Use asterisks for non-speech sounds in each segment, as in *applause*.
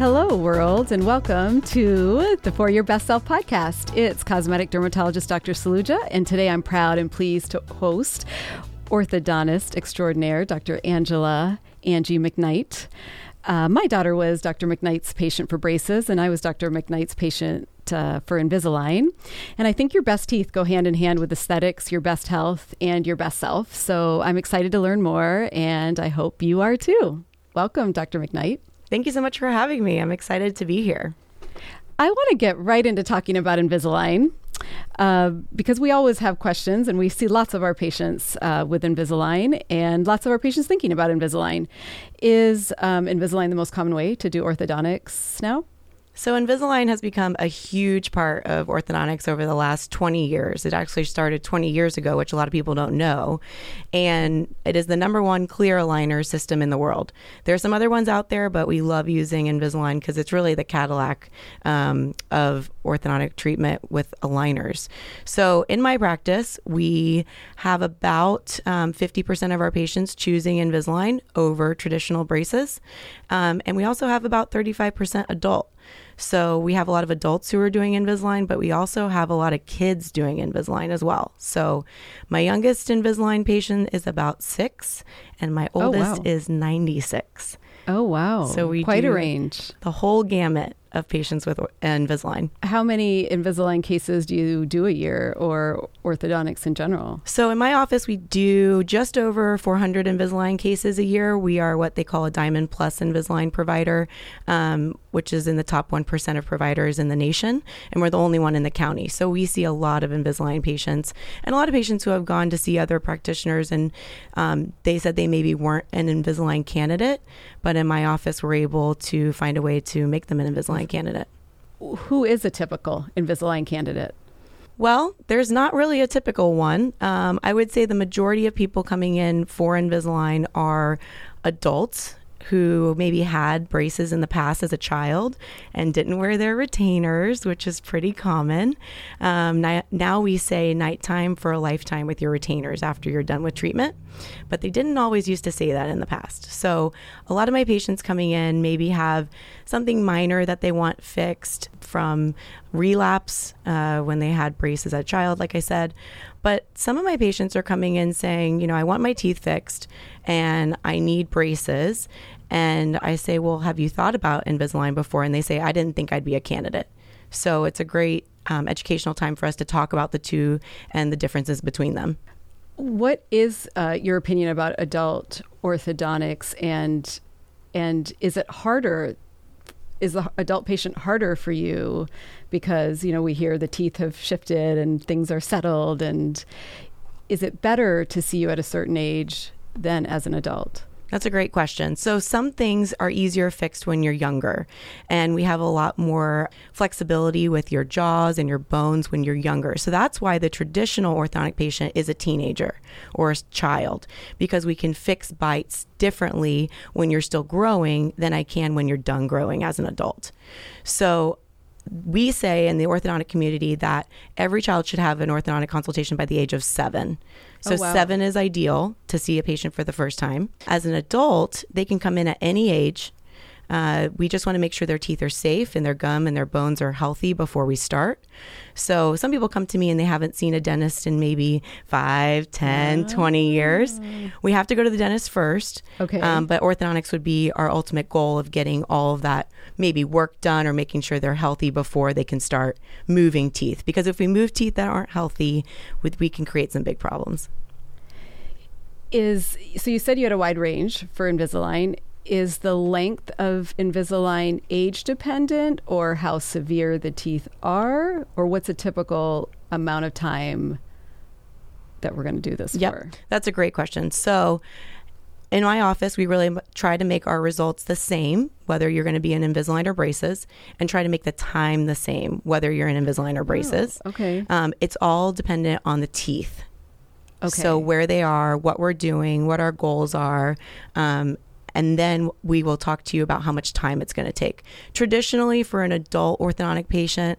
Hello, world, and welcome to the For Your Best Self podcast. It's cosmetic dermatologist Dr. Saluja, and today I'm proud and pleased to host orthodontist extraordinaire Dr. Angela Angie McKnight. Uh, my daughter was Dr. McKnight's patient for braces, and I was Dr. McKnight's patient uh, for Invisalign. And I think your best teeth go hand in hand with aesthetics, your best health, and your best self. So I'm excited to learn more, and I hope you are too. Welcome, Dr. McKnight. Thank you so much for having me. I'm excited to be here. I want to get right into talking about Invisalign. Uh, because we always have questions and we see lots of our patients uh, with Invisalign and lots of our patients thinking about Invisalign. Is um, Invisalign the most common way to do orthodontics now? So, Invisalign has become a huge part of orthodontics over the last 20 years. It actually started 20 years ago, which a lot of people don't know. And it is the number one clear aligner system in the world. There are some other ones out there, but we love using Invisalign because it's really the Cadillac um, of orthodontic treatment with aligners. So, in my practice, we have about um, 50% of our patients choosing Invisalign over traditional braces. Um, and we also have about 35% adult. So we have a lot of adults who are doing Invisalign, but we also have a lot of kids doing Invisalign as well. So my youngest Invisalign patient is about six, and my oh, oldest oh, wow. is 96. Oh, wow. So we quite a range. The whole gamut of patients with Invisalign. How many Invisalign cases do you do a year or orthodontics in general? So in my office, we do just over 400 Invisalign cases a year. We are what they call a Diamond Plus Invisalign provider, um, which is in the top 1% of providers in the nation. And we're the only one in the county. So we see a lot of Invisalign patients and a lot of patients who have gone to see other practitioners and um, they said they maybe weren't an Invisalign candidate, but in my office, we're able to find a way to make them an Invisalign Invisalign candidate. Who is a typical Invisalign candidate? Well, there's not really a typical one. Um, I would say the majority of people coming in for Invisalign are adults who maybe had braces in the past as a child and didn't wear their retainers, which is pretty common. Um, now, now, we say nighttime for a lifetime with your retainers after you're done with treatment, but they didn't always used to say that in the past. So a lot of my patients coming in maybe have something minor that they want fixed from relapse uh, when they had braces as a child, like I said. But some of my patients are coming in saying, you know, I want my teeth fixed and I need braces. And I say, well, have you thought about Invisalign before? And they say, I didn't think I'd be a candidate. So it's a great um, educational time for us to talk about the two and the differences between them. What is uh, your opinion about adult orthodontics and and is it harder is the adult patient harder for you because you know we hear the teeth have shifted and things are settled and is it better to see you at a certain age than as an adult that's a great question. So, some things are easier fixed when you're younger, and we have a lot more flexibility with your jaws and your bones when you're younger. So, that's why the traditional orthodontic patient is a teenager or a child, because we can fix bites differently when you're still growing than I can when you're done growing as an adult. So, we say in the orthodontic community that every child should have an orthodontic consultation by the age of seven. So, oh, wow. seven is ideal to see a patient for the first time. As an adult, they can come in at any age uh, we just want to make sure their teeth are safe and their gum and their bones are healthy before we start. So some people come to me and they haven't seen a dentist in maybe 5, 10, 20 years. We have to go to the dentist first. Okay. Um, but orthodontics would be our ultimate goal of getting all of that maybe work done or making sure they're healthy before they can start moving teeth. Because if we move teeth that aren't healthy, we can create some big problems is so you said you had a wide range for Invisalign is the length of Invisalign age dependent or how severe the teeth are? Or what's a typical amount of time that we're going to do this yep. for? That's a great question. So, in my office, we really try to make our results the same, whether you're going to be in Invisalign or braces, and try to make the time the same, whether you're in Invisalign or braces. Oh, okay. Um, it's all dependent on the teeth. Okay. So, where they are, what we're doing, what our goals are, um, and then we will talk to you about how much time it's going to take. Traditionally, for an adult orthodontic patient,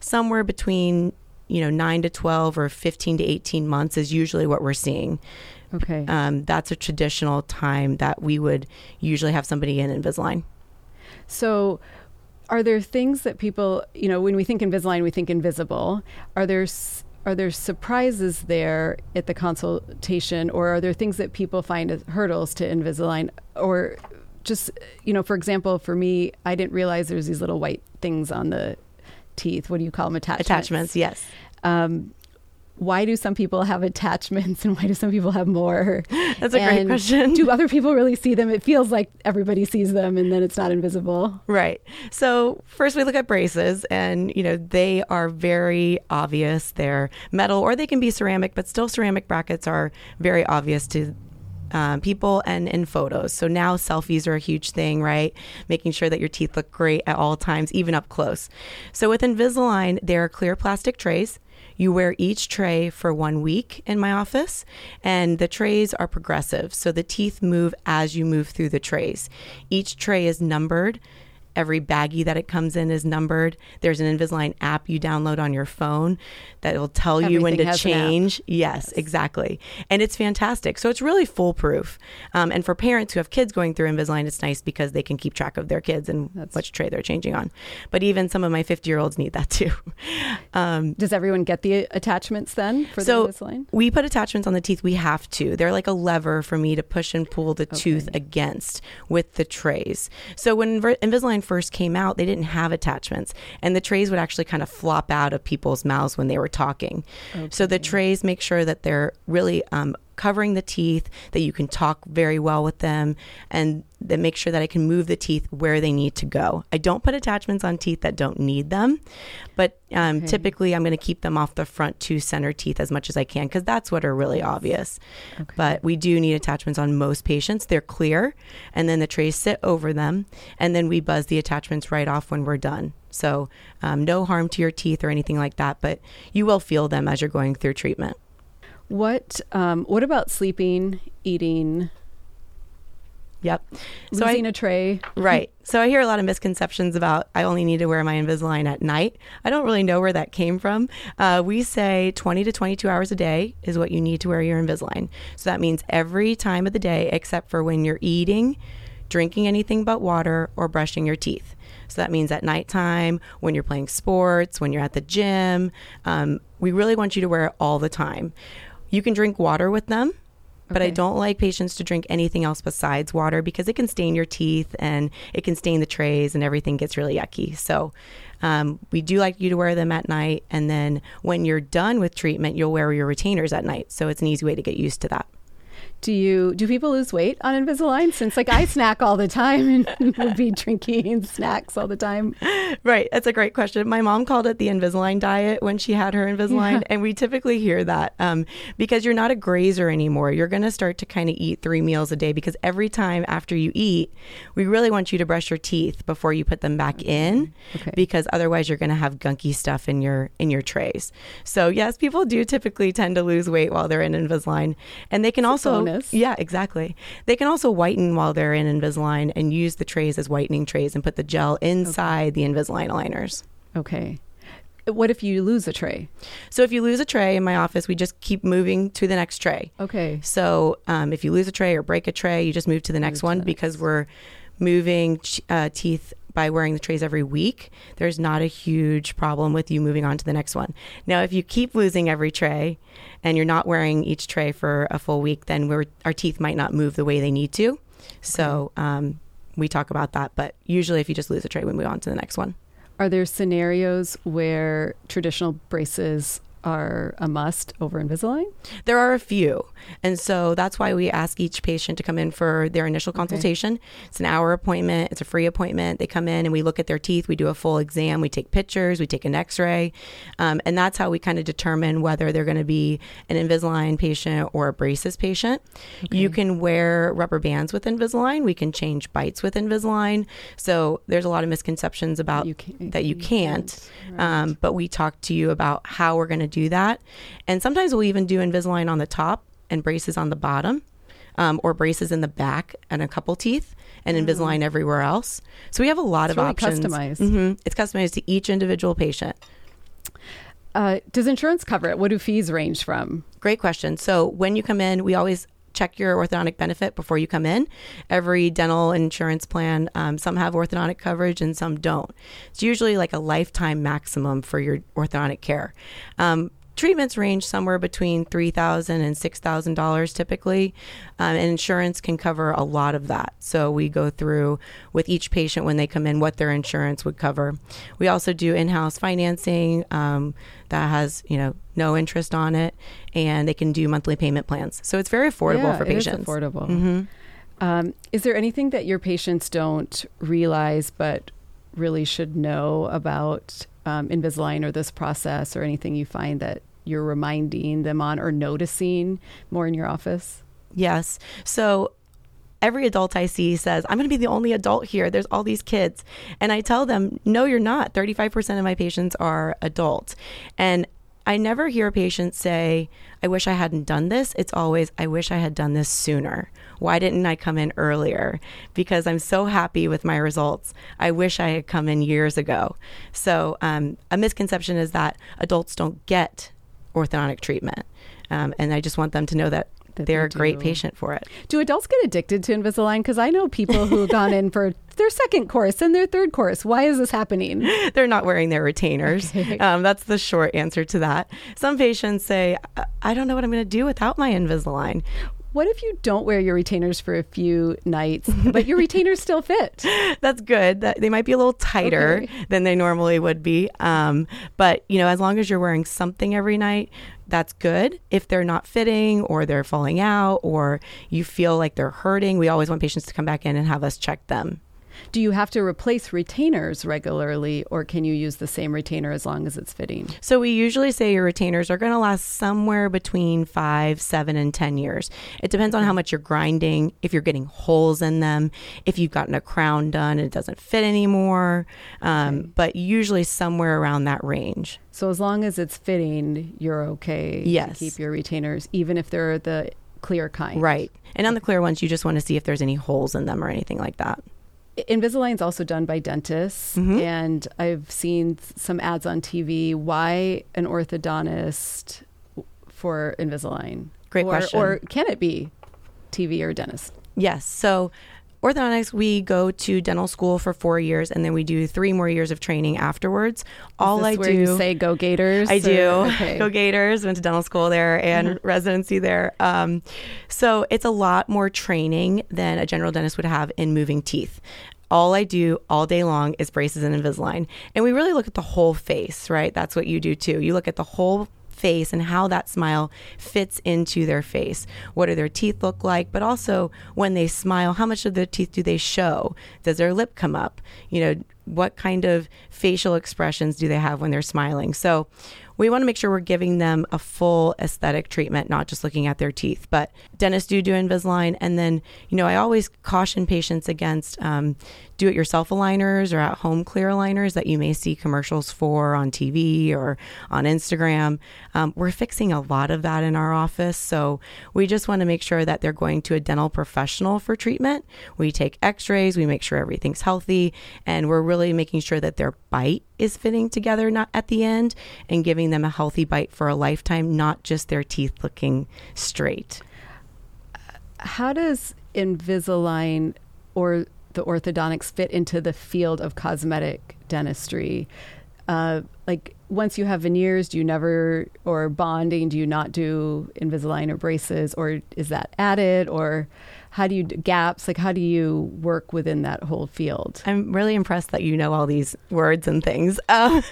somewhere between you know 9 to 12 or 15 to 18 months is usually what we're seeing. Okay. Um, that's a traditional time that we would usually have somebody in Invisalign. So, are there things that people, you know, when we think Invisalign, we think invisible. Are there s- are there surprises there at the consultation, or are there things that people find as hurdles to Invisalign, or just, you know, for example, for me, I didn't realize there's these little white things on the teeth. What do you call them? Attachments. Attachments, yes. Um, why do some people have attachments and why do some people have more? That's a great question. Do other people really see them? It feels like everybody sees them and then it's not invisible. Right. So first we look at braces and you know they are very obvious. They're metal or they can be ceramic, but still ceramic brackets are very obvious to um, people and in photos. So now selfies are a huge thing, right? Making sure that your teeth look great at all times, even up close. So with Invisalign, there are clear plastic trays. You wear each tray for one week in my office, and the trays are progressive. So the teeth move as you move through the trays. Each tray is numbered. Every baggie that it comes in is numbered. There's an Invisalign app you download on your phone that will tell you when to has an app. change. Yes, exactly. And it's fantastic. So it's really foolproof. Um, and for parents who have kids going through Invisalign, it's nice because they can keep track of their kids and That's- which tray they're changing on. But even some of my 50 year olds need that *laughs* too. Um, Does everyone get the attachments then for so the Invisalign? we put attachments on the teeth. We have to. They're like a lever for me to push and pull the tooth against with the trays. So when Invisalign first came out, they didn't have attachments, and the trays would actually kind of flop out of people's mouths when they were talking. So the trays make sure that they're really um, covering the teeth, that you can talk very well with them, and that make sure that I can move the teeth where they need to go. I don't put attachments on teeth that don't need them, but um, Okay. typically I'm going to keep them off the front two center teeth as much as I can because that's what are really obvious. Okay. But we do need attachments on most patients. They're clear, and then the trays sit over them, and then we buzz the attachments right off when we're done. So um, no harm to your teeth or anything like that, but you will feel them as you're going through treatment. What um, what about sleeping, eating, Yep. So I, losing a tray? Right. So I hear a lot of misconceptions about I only need to wear my Invisalign at night. I don't really know where that came from. Uh, we say 20 to 22 hours a day is what you need to wear your Invisalign. So that means every time of the day except for when you're eating, drinking anything but water, or brushing your teeth. So that means at nighttime, when you're playing sports, when you're at the gym. Um, we really want you to wear it all the time. You can drink water with them, but I don't like patients to drink anything else besides water because it can stain your teeth and it can stain the trays and everything gets really yucky. So um, we do like you to wear them at night. And then when you're done with treatment, you'll wear your retainers at night. So it's an easy way to get used to that. Do you do people lose weight on Invisalign? Since like I snack all the time and *laughs* would be drinking *laughs* snacks all the time. Right. That's a great question. My mom called it the Invisalign diet when she had her Invisalign. Yeah. And we typically hear that um, because you're not a grazer anymore. You're going to start to kind of eat three meals a day because every time after you eat, we really want you to brush your teeth before you put them back in Okay. because otherwise you're going to have gunky stuff in your in your trays. So yes, people do typically tend to lose weight while they're in Invisalign. And they can also bonus. yeah, exactly. They can also whiten while they're in Invisalign and use the trays as whitening trays and put the gel inside the Invisalign aligners. Okay. What if you lose a tray? So if you lose a tray in my office, we just keep moving to the next tray. Okay. So um, if you lose a tray or break a tray, you just move to the next one the because we're moving uh, teeth by wearing the trays every week. There's not a huge problem with you moving on to the next one. Now, if you keep losing every tray and you're not wearing each tray for a full week, then we're, our teeth might not move the way they need to. So um, we talk about that. But usually, if you just lose a tray, we move on to the next one. Are there scenarios where traditional braces are a must over Invisalign? There are a few. And so that's why we ask each patient to come in for their initial consultation. It's an hour appointment, it's a free appointment. They come in and we look at their teeth, we do a full exam, we take pictures, we take an x ray. Um, and that's how we kind of determine whether they're going to be an Invisalign patient or a braces patient. You can wear rubber bands with Invisalign, we can change bites with Invisalign. So there's a lot of misconceptions about You that you can't. can't, right. Um, but we talk to you about how we're going to do that. And sometimes we'll even do Invisalign on the top and braces on the bottom, um, or braces in the back and a couple teeth, and Invisalign everywhere else. So we have a lot It's of really options. customized. hmm It's customized to each individual patient. Uh, does insurance cover it? What do fees range from? Great question. So when you come in, we always check your orthodontic benefit before you come in. Every dental insurance plan, um, some have orthodontic coverage and some don't. It's usually like a lifetime maximum for your orthodontic care. Um, treatments range somewhere between $3,000 and $6,000 typically, um, and insurance can cover a lot of that. So we go through with each patient when they come in what their insurance would cover. We also do in-house financing um, that has you know no interest on it, and they can do monthly payment plans. So it's very affordable yeah, for patients. Is affordable. Mm-hmm. Um, is there anything that your patients don't realize but really should know about um, Invisalign or this process or anything you find that you're reminding them on or noticing more in your office? Yes. So every adult I see says, I'm going to be the only adult here. There's all these kids. And I tell them, no, you're not. 35% of my patients are adults. And I never hear a patient say, I wish I hadn't done this. It's always, I wish I had done this sooner. Why didn't I come in earlier? Because I'm so happy with my results. I wish I had come in years ago. So, um, a misconception is that adults don't get orthodontic treatment. Um, and I just want them to know that they're a great patient for it. Do adults get addicted to Invisalign? Because I know people who've gone in for their second course and their third course. Why is this happening? *laughs* They're not wearing their retainers. Okay. Um, that's the short answer to that. Some patients say, I don't know what I'm going to do without my Invisalign. What if you don't wear your retainers for a few nights, but your retainers still fit? *laughs* That's good. That, they might be a little tighter okay. than they normally would be. Um, but, you know, as long as you're wearing something every night, that's good. If they're not fitting or they're falling out or you feel like they're hurting, we always want patients to come back in and have us check them. Do you have to replace retainers regularly, or can you use the same retainer as long as it's fitting? So, we usually say your retainers are going to last somewhere between five, seven, and 10 years. It depends on how much you're grinding, if you're getting holes in them, if you've gotten a crown done and it doesn't fit anymore, um, okay. but usually somewhere around that range. So, as long as it's fitting, you're okay yes. to keep your retainers, even if they're the clear kind. Right. And on the clear ones, you just want to see if there's any holes in them or anything like that. Invisalign is also done by dentists, mm-hmm. and I've seen some ads on TV. Why an orthodontist for Invisalign? Great or, question. Or can it be TV or dentist? Yes. So orthodontics, we go to dental school for four years, and then we do three more years of training afterwards. All I do, say go Gators. I or, do. Okay. Go Gators. Went to dental school there and mm-hmm. residency there. Um, so it's a lot more training than a general dentist would have in moving teeth all I do all day long is braces and Invisalign. And we really look at the whole face, right? That's what you do too. You look at the whole face and how that smile fits into their face. What do their teeth look like? But also when they smile, how much of their teeth do they show? Does their lip come up? You know, what kind of facial expressions do they have when they're smiling? So we want to make sure we're giving them a full aesthetic treatment, not just looking at their teeth. But dentists do do Invisalign. And then, you know, I always caution patients against um, do it yourself aligners or at home clear aligners that you may see commercials for on TV or on Instagram. Um, we're fixing a lot of that in our office. So we just want to make sure that they're going to a dental professional for treatment. We take x rays, we make sure everything's healthy, and we're really making sure that their bite is fitting together not at the end and giving them a healthy bite for a lifetime, not just their teeth looking straight. How does Invisalign or the orthodontics fit into the field of cosmetic dentistry? Uh, like once you have veneers, do you never or bonding? Do you not do Invisalign or braces, or is that added? Or how do you gaps like how do you work within that whole field i'm really impressed that you know all these words and things *laughs* um,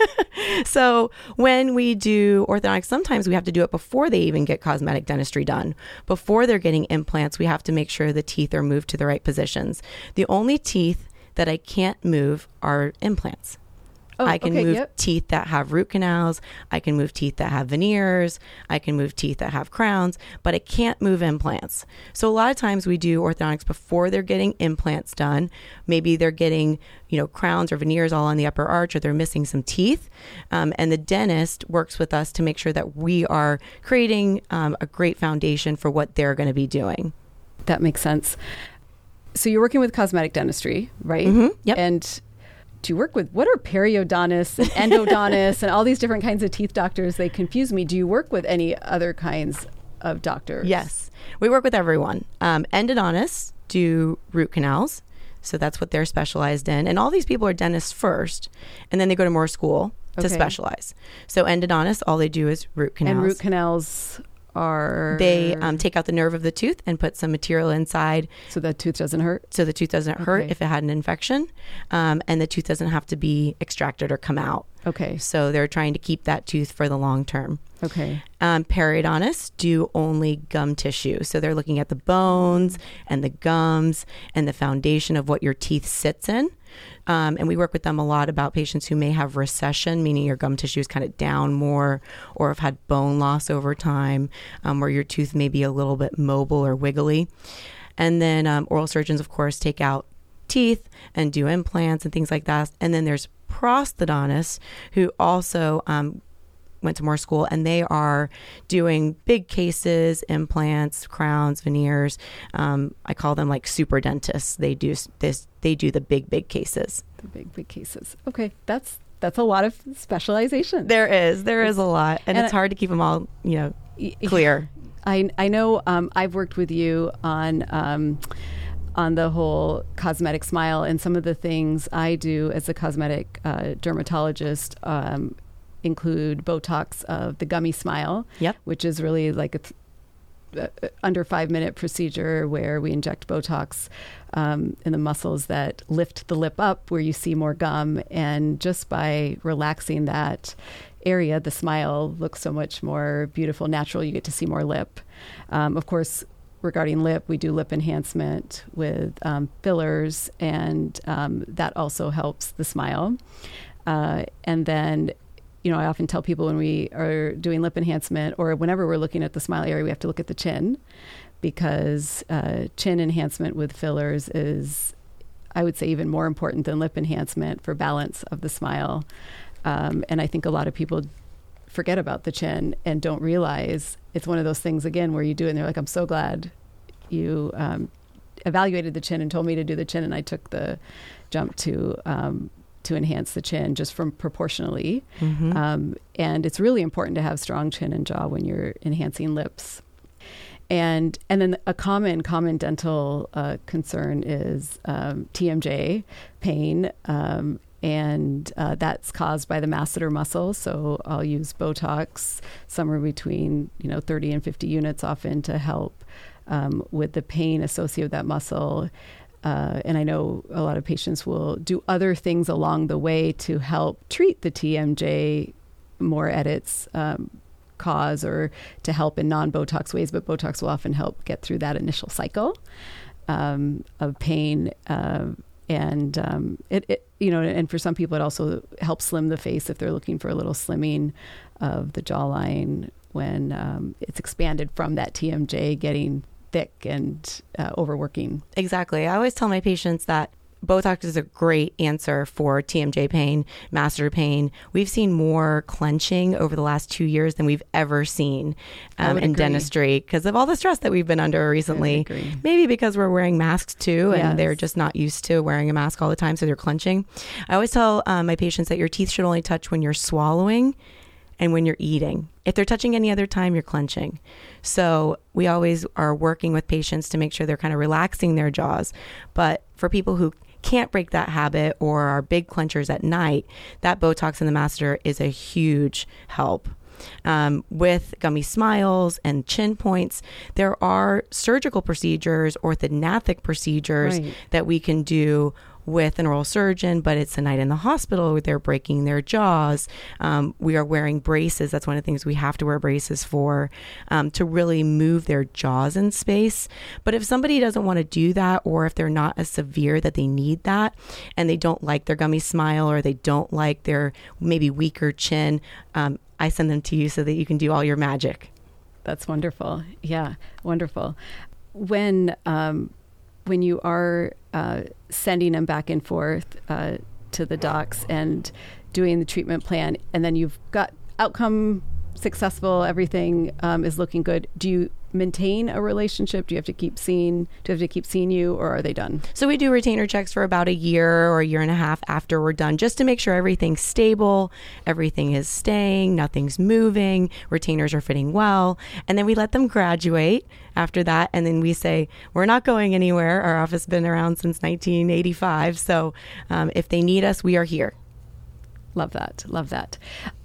so when we do orthodontics sometimes we have to do it before they even get cosmetic dentistry done before they're getting implants we have to make sure the teeth are moved to the right positions the only teeth that i can't move are implants Oh, I can okay, move yep. teeth that have root canals. I can move teeth that have veneers. I can move teeth that have crowns, but I can't move implants. So a lot of times we do orthodontics before they're getting implants done. Maybe they're getting, you know, crowns or veneers all on the upper arch, or they're missing some teeth. Um, and the dentist works with us to make sure that we are creating um, a great foundation for what they're going to be doing. That makes sense. So you're working with cosmetic dentistry, right? Mm-hmm. Yep. And do you work with what are periodontists and *laughs* endodontists and all these different kinds of teeth doctors? They confuse me. Do you work with any other kinds of doctors. Yes, we work with everyone. Um, endodontists do root canals, so that's what they're specialized in. And all these people are dentists first, and then they go to more school to Okay. specialize. So endodontists, all they do is root canals. And root canals are they um, take out the nerve of the tooth and put some material inside so that tooth doesn't hurt. so the tooth doesn't hurt if it had an infection, um, and the tooth doesn't have to be extracted or come out. Okay. So they're trying to keep that tooth for the long term. Okay. Um, periodontists do only gum tissue. So they're looking at the bones and the gums and the foundation of what your teeth sits in. Um, and we work with them a lot about patients who may have recession, meaning your gum tissue is kind of down more, or have had bone loss over time, um, where your tooth may be a little bit mobile or wiggly. And then um, oral surgeons, of course, take out teeth and do implants and things like that. And then there's prosthodontists who also um, went to more school and they are doing big cases, implants, crowns, veneers. Um, I call them like super dentists. They do this. They do the big, big cases. The big big cases. Okay. That's that's a lot of specialization. There is, there is a lot, and, And it's I- hard to keep them all, you know, Y- clear. I I know um, I've worked with you on um, on the whole cosmetic smile and some of the things I do as a cosmetic uh, dermatologist um, include Botox of the gummy smile, Yep. which is really like a th- uh, under five minute procedure where we inject Botox um, in the muscles that lift the lip up, where you see more gum, and just by relaxing that area, the smile looks so much more beautiful, natural. You get to see more lip. Um, of course, regarding lip, we do lip enhancement with um, fillers, and um, that also helps the smile. Uh, and then, you know, I often tell people when we are doing lip enhancement or whenever we're looking at the smile area, we have to look at the chin because uh, chin enhancement with fillers is, I would say, even more important than lip enhancement for balance of the smile. Um, and I think a lot of people forget about the chin and don't realize it's one of those things again where you do it and they're like, I'm so glad you um, evaluated the chin and told me to do the chin, and I took the jump to um, to enhance the chin just from proportionally. Mhm. Um, and it's really important to have strong chin and jaw when you're enhancing lips. And and then a common common dental uh, concern is um, TMJ pain, um, and uh, that's caused by the masseter muscle. So I'll use Botox somewhere between you know 30 and 50 units often to help um, with the pain associated with that muscle. Uh, and I know a lot of patients will do other things along the way to help treat the TMJ more at its um, cause or to help in non Botox ways, but Botox will often help get through that initial cycle um, of pain. Uh, and um, it, it, you know, and for some people, it also helps slim the face if they're looking for a little slimming of the jawline when um, it's expanded from that TMJ getting thick and uh, overworking. Exactly. I always tell my patients that Botox is a great answer for TMJ pain, masseter pain. We've seen more clenching over the last two years than we've ever seen um, in agree. dentistry because of all the stress that we've been under recently. Maybe because we're wearing masks too, and Yes. they're just not used to wearing a mask all the time, so they're clenching. I always tell um, my patients that your teeth should only touch when you're swallowing and when you're eating. If they're touching any other time, you're clenching. So we always are working with patients to make sure they're kind of relaxing their jaws. But for people who can't break that habit or are big clenchers at night, that Botox in the masseter is a huge help. Um, with gummy smiles and chin points, there are surgical procedures, orthodontic procedures Right. that we can do with an oral surgeon, but it's a night in the hospital where they're breaking their jaws. Um, we are wearing braces. That's one of the things we have to wear braces for um, to really move their jaws in space. But if somebody doesn't want to do that, or if they're not as severe that they need that, and they don't like their gummy smile, or they don't like their maybe weaker chin, um, I send them to you so that you can do all your magic. That's wonderful. Yeah, wonderful. When um, when you are uh, sending them back and forth uh, to the docs and doing the treatment plan, and then you've got outcome successful, everything um, is looking good. Do you maintain a relationship? Do you have to keep seeing? Do you have to keep seeing you, or are they done? So we do retainer checks for about a year or a year and a half after we're done, just to make sure everything's stable, everything is staying, nothing's moving, retainers are fitting well, and then we let them graduate after that, and then we say we're not going anywhere. Our office has been around since 1985, so um, if they need us, we are here. Love that. Love that.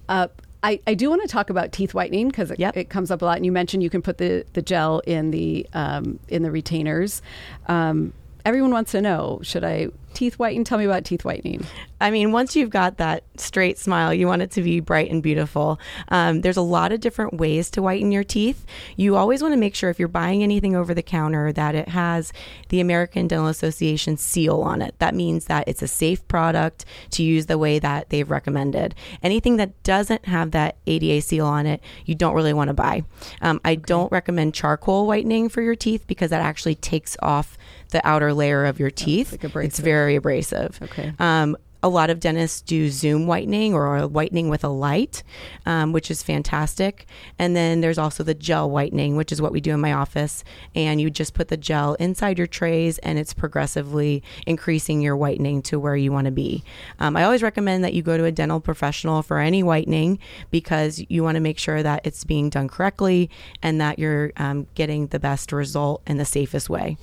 Uh, I, I do want to talk about teeth whitening because it, Yep. it comes up a lot. And you mentioned you can put the, the gel in the um, in the retainers. Um, everyone wants to know: Should I teeth whiten? Tell me about teeth whitening. I mean, once you've got that straight smile, you want it to be bright and beautiful. Um, there's a lot of different ways to whiten your teeth. You always want to make sure if you're buying anything over the counter that it has the American Dental Association seal on it. That means that it's a safe product to use the way that they've recommended. Anything that doesn't have that ADA seal on it, you don't really want to buy. Um, I don't recommend charcoal whitening for your teeth because that actually takes off the outer layer of your teeth. like it's very abrasive. Okay. Um, a lot of dentists do zoom whitening or whitening with a light, um, which is fantastic. And then there's also the gel whitening, which is what we do in my office. And you just put the gel inside your trays and it's progressively increasing your whitening to where you want to be. Um, I always recommend that you go to a dental professional for any whitening because you want to make sure that it's being done correctly and that you're um, getting the best result in the safest way.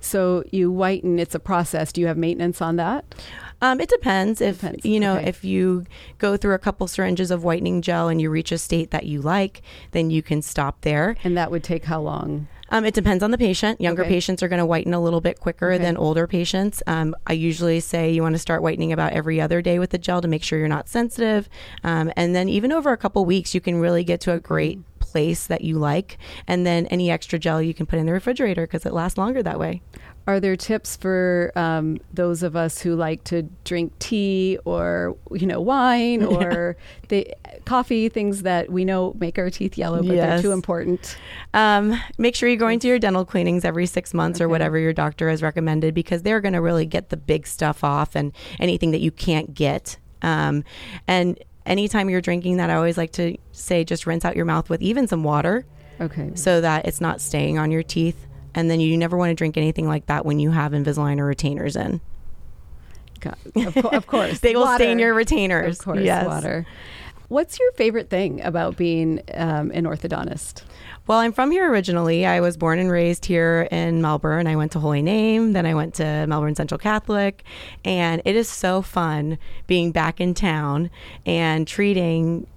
So you whiten. It's a process. Do you have maintenance on that? Um, it depends. If Depends. you know, Okay. if you go through a couple syringes of whitening gel and you reach a state that you like, then you can stop there. And that would take how long? Um, it depends on the patient. Younger Okay. patients are going to whiten a little bit quicker Okay. than older patients. Um, I usually say you want to start whitening about every other day with the gel to make sure you're not sensitive. Um, and then even over a couple weeks, you can really get to a great place that you like. And then any extra gel you can put in the refrigerator because it lasts longer that way. Are there tips for um, those of us who like to drink tea or you know wine *laughs* or the coffee, things that we know make our teeth yellow, but Yes. they're too important? Um, make sure you're going to your dental cleanings every six months or whatever your doctor has recommended because they're going to really get the big stuff off and anything that you can't get. Um, and anytime you're drinking that, I always like to say just rinse out your mouth with even some water Okay. so that it's not staying on your teeth. And then you never want to drink anything like that when you have Invisalign or retainers in. Of, co- of course. *laughs* They will stain your retainers. Of course, yes. water. What's your favorite thing about being um, an orthodontist? Well, I'm from here originally. I was born and raised here in Melbourne. I went to Holy Name, then I went to Melbourne Central Catholic, and it is so fun being back in town and treating,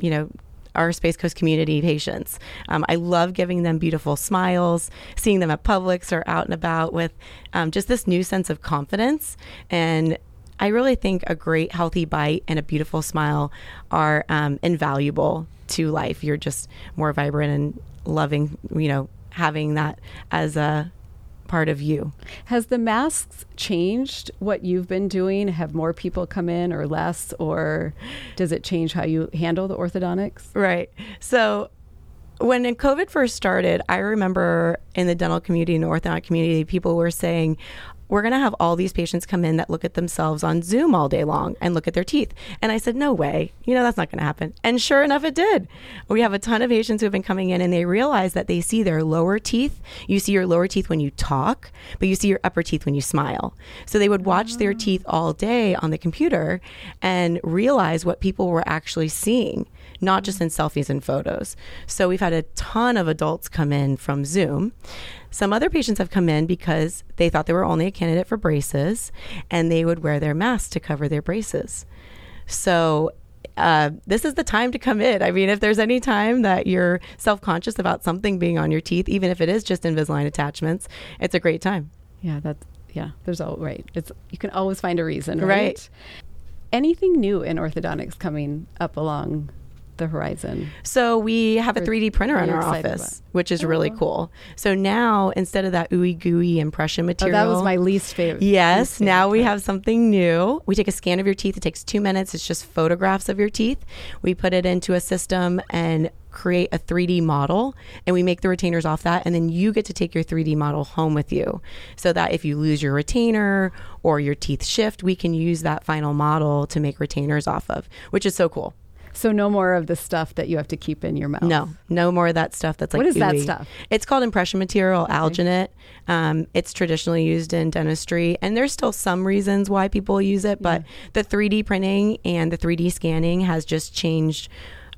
you know, our Space Coast community patients. Um, I love giving them beautiful smiles, seeing them at Publix or out and about with um, just this new sense of confidence. And I really think a great healthy bite and a beautiful smile are um, invaluable to life. You're just more vibrant and loving, you know, having that as a part of you. Has the masks changed what you've been doing? Have more people come in or less? Or does it change how you handle the orthodontics? Right. So when COVID first started, I remember in the dental community and the orthodontic community, people were saying, we're going to have all these patients come in that look at themselves on Zoom all day long and look at their teeth. And I said, no way. You know, that's not going to happen. And sure enough, it did. We have a ton of patients who have been coming in and they realize that they see their lower teeth. You see your lower teeth when you talk, but you see your upper teeth when you smile. So they would watch their ah. teeth all day on the computer and realize what people were actually seeing not just in selfies and photos. So we've had a ton of adults come in from Zoom. Some other patients have come in because they thought they were only a candidate for braces and they would wear their mask to cover their braces. So uh, this is the time to come in. I mean, if there's any time that you're self conscious about something being on your teeth, even if it is just Invisalign attachments, it's a great time. Yeah, that's yeah. There's all right. It's you can always find a reason, right? Right. Anything new in orthodontics coming up along the horizon? So we have a 3D printer in our office, which is oh, really Oh. cool. So now instead of that ooey gooey impression Oh, material, that was my least favorite. Yes, least favorite now we have something new. We take a scan of your teeth. It takes two minutes. It's just photographs of your teeth. We put it into a system and create a 3D model, and we make the retainers off that. And then you get to take your 3D model home with you so that if you lose your retainer or your teeth shift, we can use that final model to make retainers off of, which is so cool. So no more of the stuff that you have to keep in your mouth. No, no more of that stuff that's like What is that stuff? It's called impression material, alginate. Um, it's traditionally used in dentistry, and there's still some reasons why people use it, but the 3D printing and the 3D scanning has just changed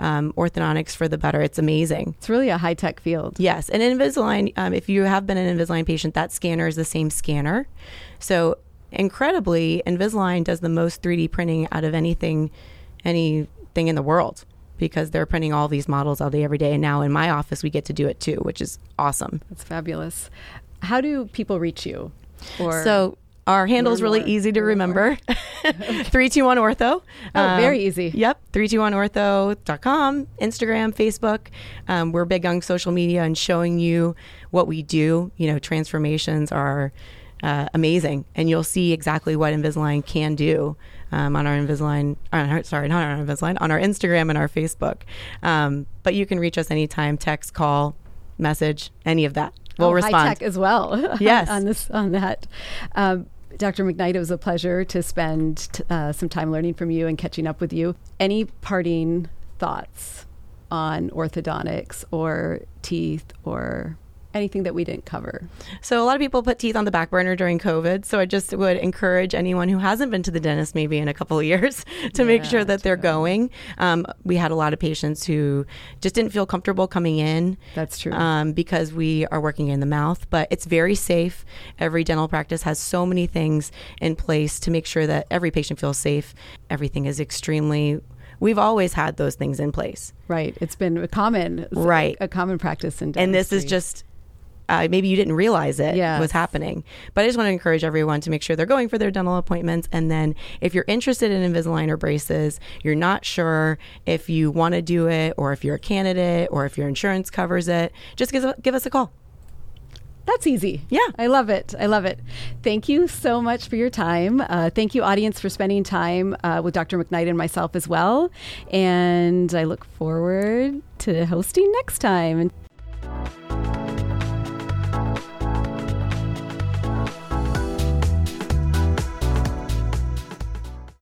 um, orthodontics for the better. It's amazing. It's really a high tech field. Yes, and Invisalign. Um, if you have been an Invisalign patient, that scanner is the same scanner. So incredibly, Invisalign does the most 3D printing out of anything, anything in the world because they're printing all these models all day, every day. And now in my office, we get to do it too, which is awesome. That's fabulous. How do people reach you? Or so our handle is really more. easy to remember. *laughs* *laughs* 321 Ortho. Oh, very easy. Yep. 321ortho.com, Instagram, Facebook. Um, we're big on social media and showing you what we do. You know, transformations are uh, amazing, and you'll see exactly what Invisalign can do um, on our Invisalign. On our, sorry, not on our Invisalign, on our Instagram and our Facebook. Um, but you can reach us anytime, text, call, message, any of that. We'll oh, respond. High tech as well. *laughs* Yes. on this on that. Um, Dr. McKnight, it was a pleasure to spend t- uh, some time learning from you and catching up with you. Any parting thoughts on orthodontics or teeth or anything that we didn't cover? So a lot of people put teeth on the back burner during COVID. So I just would encourage anyone who hasn't been to the dentist maybe in a couple of years *laughs* to make sure that they're to- going. Um, we had a lot of patients who just didn't feel comfortable coming in. That's true. Um, because we are working in the mouth, but it's very safe. Every dental practice has so many things in place to make sure that every patient feels safe. Everything is extremely. We've always had those things in place. right. It's been a common Right. a common practice in and this is just uh, maybe you didn't realize it Yes. was happening but i just want to encourage everyone to make sure they're going for their dental appointments and then if you're interested in invisalign or braces you're not sure if you want to do it or if you're a candidate or if your insurance covers it just give, give us a call That's easy. Yeah. I love it. I love it. Thank you so much for your time. Uh, thank you, audience, for spending time uh, with Dr. McKnight and myself as well. And I look forward to hosting next time.